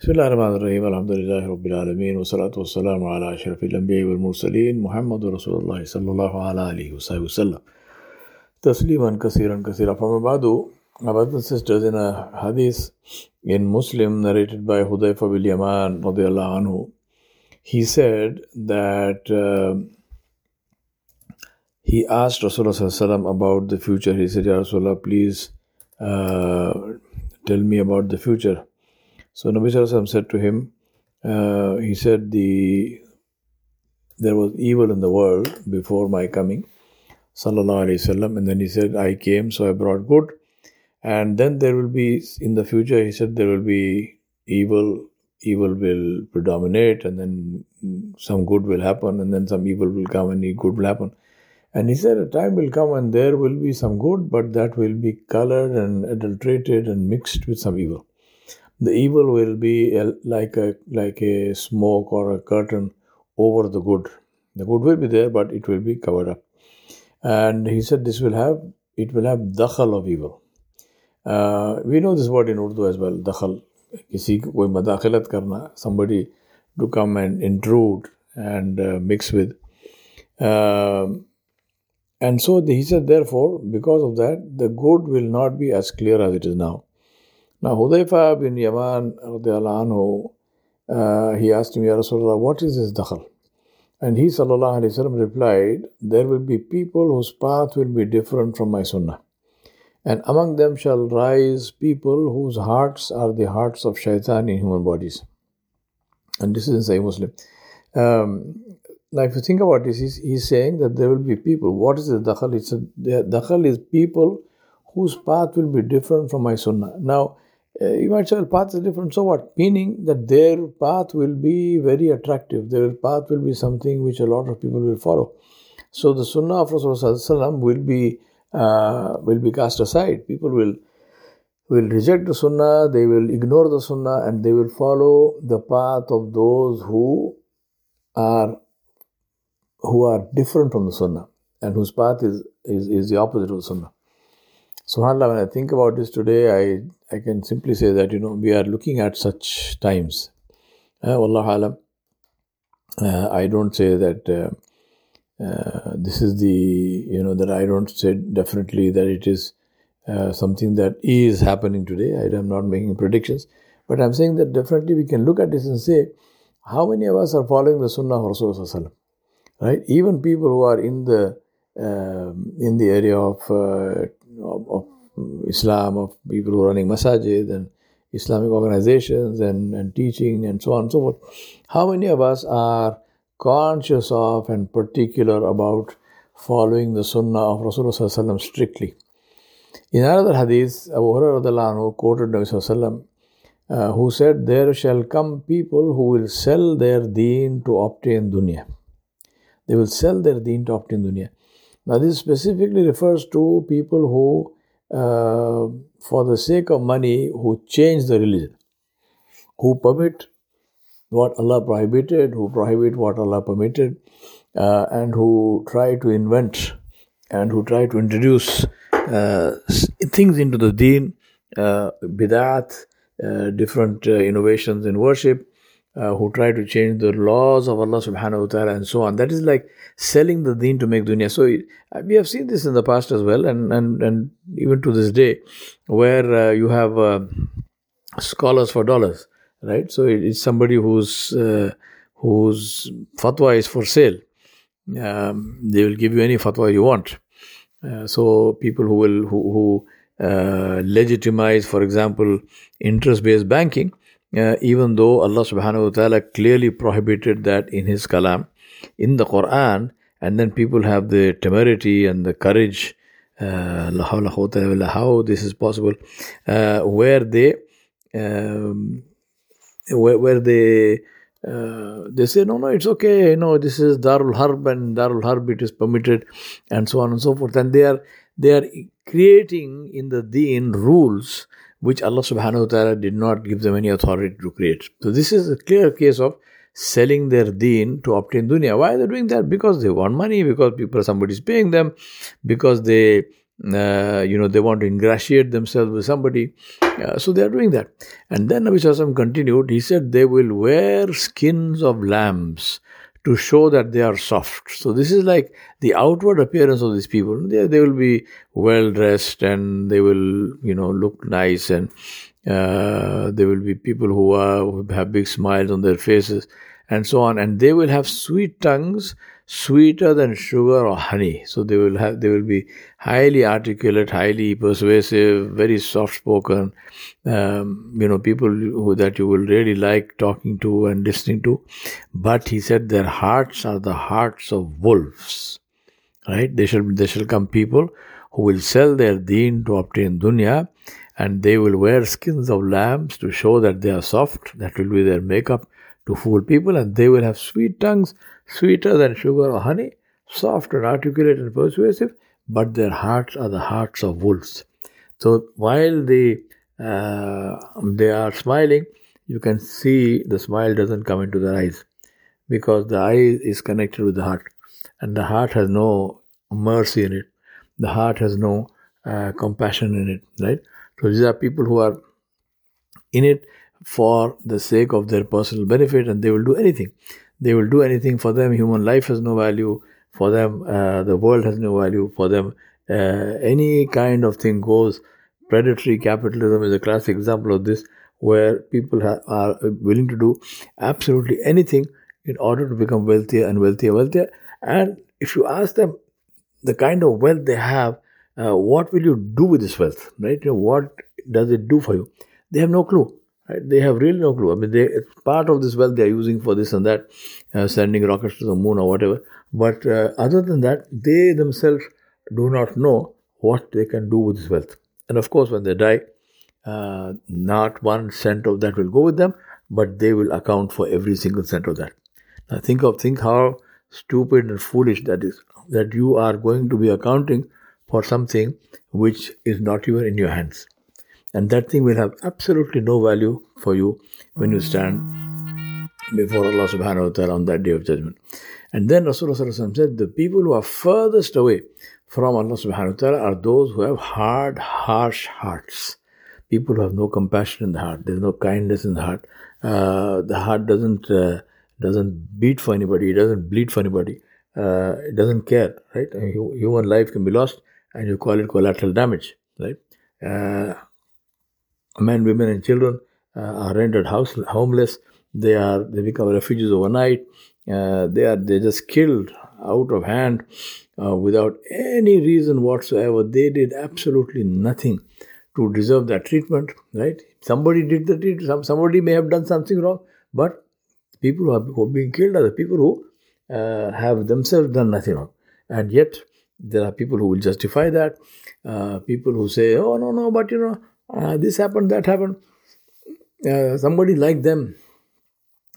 بسم الله الرحمن الرحيم الحمد لله رب العالمين والصلاة والسلام على أشرف الأنبياء والمرسلين محمد رسول الله صلى الله عليه وسلم تسليما كثيرا كثيرا فما بعد أبدا سيسترز إن حديث in Muslim narrated by Hudayfa bin Yaman رضي الله عنه he said that uh, he asked رسول الله صلى الله عليه وسلم about the future. He said يا رسول الله please uh, tell me about the future. So Nabi said to him, uh, he said the there was evil in the world before my coming, Sallallahu Alaihi Wasallam, and then he said, I came, so I brought good. And then there will be, in the future, he said, there will be evil, evil will predominate, and then some good will happen, and then some evil will come, and good will happen. And he said, a time will come and there will be some good, but that will be colored and adulterated and mixed with some evil the evil will be like a like a smoke or a curtain over the good. The good will be there, but it will be covered up. And he said this will have it will have dakhal of evil. Uh, we know this word in Urdu as well. Dakhal, किसी को कोई मदाखलत करना, somebody to come and intrude and uh, mix with. Uh, and so he said, therefore, because of that, the good will not be as clear as it is now. Now, Hudayfa bin Yaman, anhu, uh, he asked him, Ya Rasulullah, what is this dakhal? And he وسلم, replied, There will be people whose path will be different from my sunnah. And among them shall rise people whose hearts are the hearts of shaitan in human bodies. And this is in Sahih Muslim. Um, now, if you think about this, he's, he's, saying that there will be people. What is the dakhal? It's a, the dakhal is people whose path will be different from my sunnah. Now, uh, you might say, well, path is different. So what? Meaning that their path will be very attractive. Their path will be something which a lot of people will follow. So the Sunnah of Rasulullah will be uh, will be cast aside. People will will reject the Sunnah. They will ignore the Sunnah, and they will follow the path of those who are who are different from the Sunnah and whose path is is, is the opposite of the Sunnah. SubhanAllah, when I think about this today, I, I can simply say that, you know, we are looking at such times. Uh, Wallah alam, uh, I don't say that uh, uh, this is the, you know, that I don't say definitely that it is something that is happening today. I am not making predictions. But I'm saying that definitely we can look at this and say, how many of us are following the Sunnah of Rasulullah? Right? Even people who are in the in the area of of, of Islam, of people who are running masajid and Islamic organizations and, and teaching and so on and so forth. How many of us are conscious of and particular about following the sunnah of Rasulullah strictly? In another hadith, Abu Hurairah quoted Nabi uh, who said, There shall come people who will sell their deen to obtain dunya. They will sell their deen to obtain dunya. Now, this specifically refers to people who, uh, for the sake of money, who change the religion, who permit what Allah prohibited, who prohibit what Allah permitted, uh, and who try to invent and who try to introduce uh, things into the deen, uh, bidat, uh, different uh, innovations in worship, uh, who try to change the laws of Allah subhanahu wa ta'ala and so on. That is like selling the deen to make dunya. So uh, we have seen this in the past as well and, and, and even to this day where uh, you have uh, scholars for dollars, right? So it's somebody whose, uh, whose fatwa is for sale. Um, they will give you any fatwa you want. Uh, so people who will, who, who legitimize, for example, interest-based banking, uh, even though Allah subhanahu wa ta'ala clearly prohibited that in His kalam, in the Quran, and then people have the temerity and the courage, uh, how this is possible, uh, where they, um, where, where they, uh, they say, no, no, it's okay, you know, this is Darul Harb and Darul Harb, it is permitted, and so on and so forth. And they are, they are creating in the deen rules which Allah subhanahu wa ta'ala did not give them any authority to create. So this is a clear case of selling their deen to obtain dunya. Why are they doing that? Because they want money, because people somebody is paying them, because they uh, you know, they want to ingratiate themselves with somebody. Uh, so they are doing that. And then Nabi Sallallahu continued, he said, they will wear skins of lambs to show that they are soft. So this is like the outward appearance of these people. They, they will be well dressed and they will, you know, look nice and uh, there will be people who, are, who have big smiles on their faces and so on. And they will have sweet tongues sweeter than sugar or honey. So they will have they will be highly articulate, highly persuasive, very soft spoken. Um, you know, people who that you will really like talking to and listening to. But he said their hearts are the hearts of wolves. Right? They shall they shall come people who will sell their deen to obtain dunya and they will wear skins of lambs to show that they are soft. That will be their makeup to fool people, and they will have sweet tongues sweeter than sugar or honey, soft and articulate and persuasive, but their hearts are the hearts of wolves. So while they uh, they are smiling, you can see the smile doesn't come into their eyes because the eye is connected with the heart, and the heart has no mercy in it. The heart has no uh, compassion in it, right? So these are people who are in it for the sake of their personal benefit, and they will do anything. They will do anything for them. Human life has no value. For them, uh, the world has no value. For them, uh, any kind of thing goes. Predatory capitalism is a classic example of this, where people ha- are willing to do absolutely anything in order to become wealthier and wealthier, wealthier. And if you ask them the kind of wealth they have, uh, what will you do with this wealth? Right? You know, what does it do for you? They have no clue. They have really no clue. I mean, they part of this wealth they are using for this and that, uh, sending rockets to the moon or whatever. But uh, other than that, they themselves do not know what they can do with this wealth. And of course, when they die, uh, not one cent of that will go with them, but they will account for every single cent of that. Now, think of think how stupid and foolish that is. That you are going to be accounting for something which is not even in your hands. And that thing will have absolutely no value for you when you stand before Allah subhanahu wa ta'ala on that day of judgment. And then Rasulullah said, the people who are furthest away from Allah subhanahu wa ta'ala are those who have hard, harsh hearts. People who have no compassion in the heart. There's no kindness in the heart. Uh, the heart doesn't uh, doesn't beat for anybody. It doesn't bleed for anybody. Uh, it doesn't care, right? I mean, human life can be lost, and you call it collateral damage, right? Men, women, and children uh, are rendered house, homeless. They are they become refugees overnight. Uh, they are they just killed out of hand uh, without any reason whatsoever. They did absolutely nothing to deserve that treatment. Right? Somebody did the. Some, somebody may have done something wrong, but people who are, who are being killed are the people who uh, have themselves done nothing wrong, and yet there are people who will justify that. Uh, people who say, "Oh no, no," but you know, uh, this happened, that happened. Uh, somebody like them,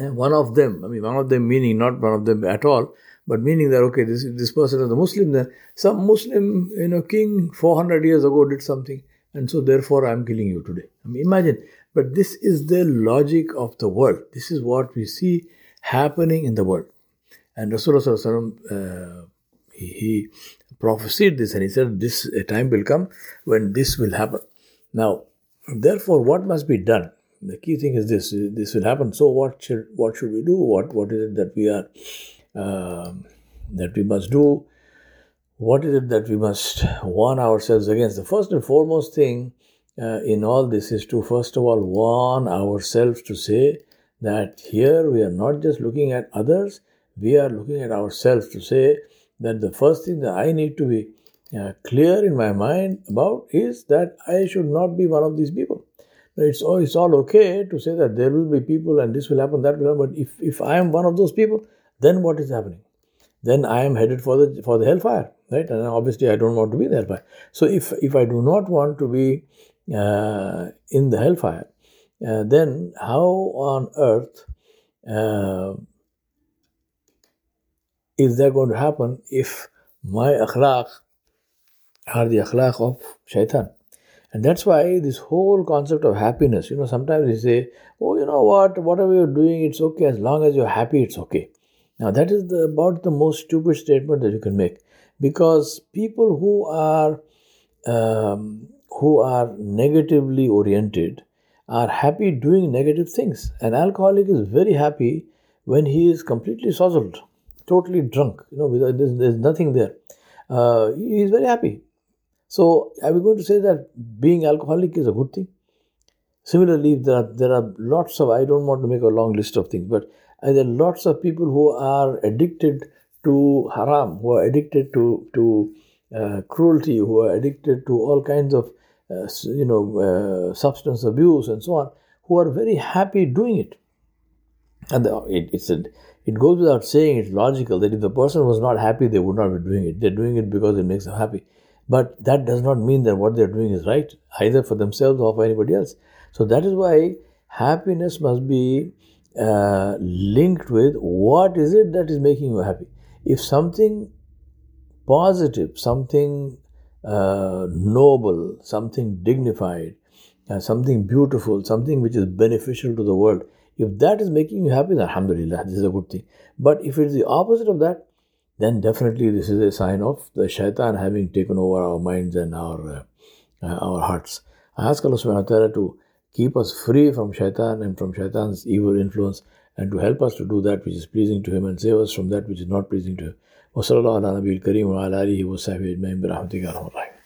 uh, one of them, I mean, one of them meaning not one of them at all, but meaning that, okay, this, this person is a Muslim, then some Muslim, you know, king 400 years ago did something, and so therefore I'm killing you today. I mean, imagine, but this is the logic of the world. This is what we see happening in the world. And Rasulullah uh, he, he prophesied this and he said, This time will come when this will happen. Now, therefore, what must be done? The key thing is this: this will happen. So, what should what should we do? What what is it that we are uh, that we must do? What is it that we must warn ourselves against? The first and foremost thing uh, in all this is to first of all warn ourselves to say that here we are not just looking at others; we are looking at ourselves to say that the first thing that I need to be uh, clear in my mind about is that I should not be one of these people. It's all, it's all okay to say that there will be people and this will happen, that will happen, but if, if I am one of those people, then what is happening? Then I am headed for the for the hellfire, right? And obviously I don't want to be in the hellfire. So if if I do not want to be uh, in the hellfire, uh, then how on earth uh, is that going to happen if my akhlaq are the akhlaq of shaitan. And that's why this whole concept of happiness, you know, sometimes they say, oh, you know what, whatever you're doing, it's okay. As long as you're happy, it's okay. Now, that is the, about the most stupid statement that you can make. Because people who are um, who are negatively oriented are happy doing negative things. An alcoholic is very happy when he is completely sozzled, totally drunk. You know, there's, there's nothing there. Uh, very happy. So, are we going to say that being alcoholic is a good thing? Similarly, there are, there are lots of, I don't want to make a long list of things, but there are lots of people who are addicted to haram, who are addicted to, to uh, cruelty, who are addicted to all kinds of, uh, you know, uh, substance abuse and so on, who are very happy doing it. And the, it, it's a, it goes without saying, it's logical that if the person was not happy, they would not be doing it. They're doing it because it makes them happy. But that does not mean that what they're doing is right, either for themselves or for anybody else. So that is why happiness must be uh, linked with what is it that is making you happy. If something positive, something uh, noble, something dignified, uh, something beautiful, something which is beneficial to the world, if that is making you happy, then alhamdulillah, this is a good thing. But if it is the opposite of that, then definitely this is a sign of the shaitan having taken over our minds and our uh, uh, our hearts. I ask Allah subhanahu wa ta'ala to keep us free from shaitan and from shaitan's evil influence and to help us to do that which is pleasing to him and save us from that which is not pleasing to him. وصلى الله على نبي الكريم وعلى آله وصحبه أجمعين برحمتك يا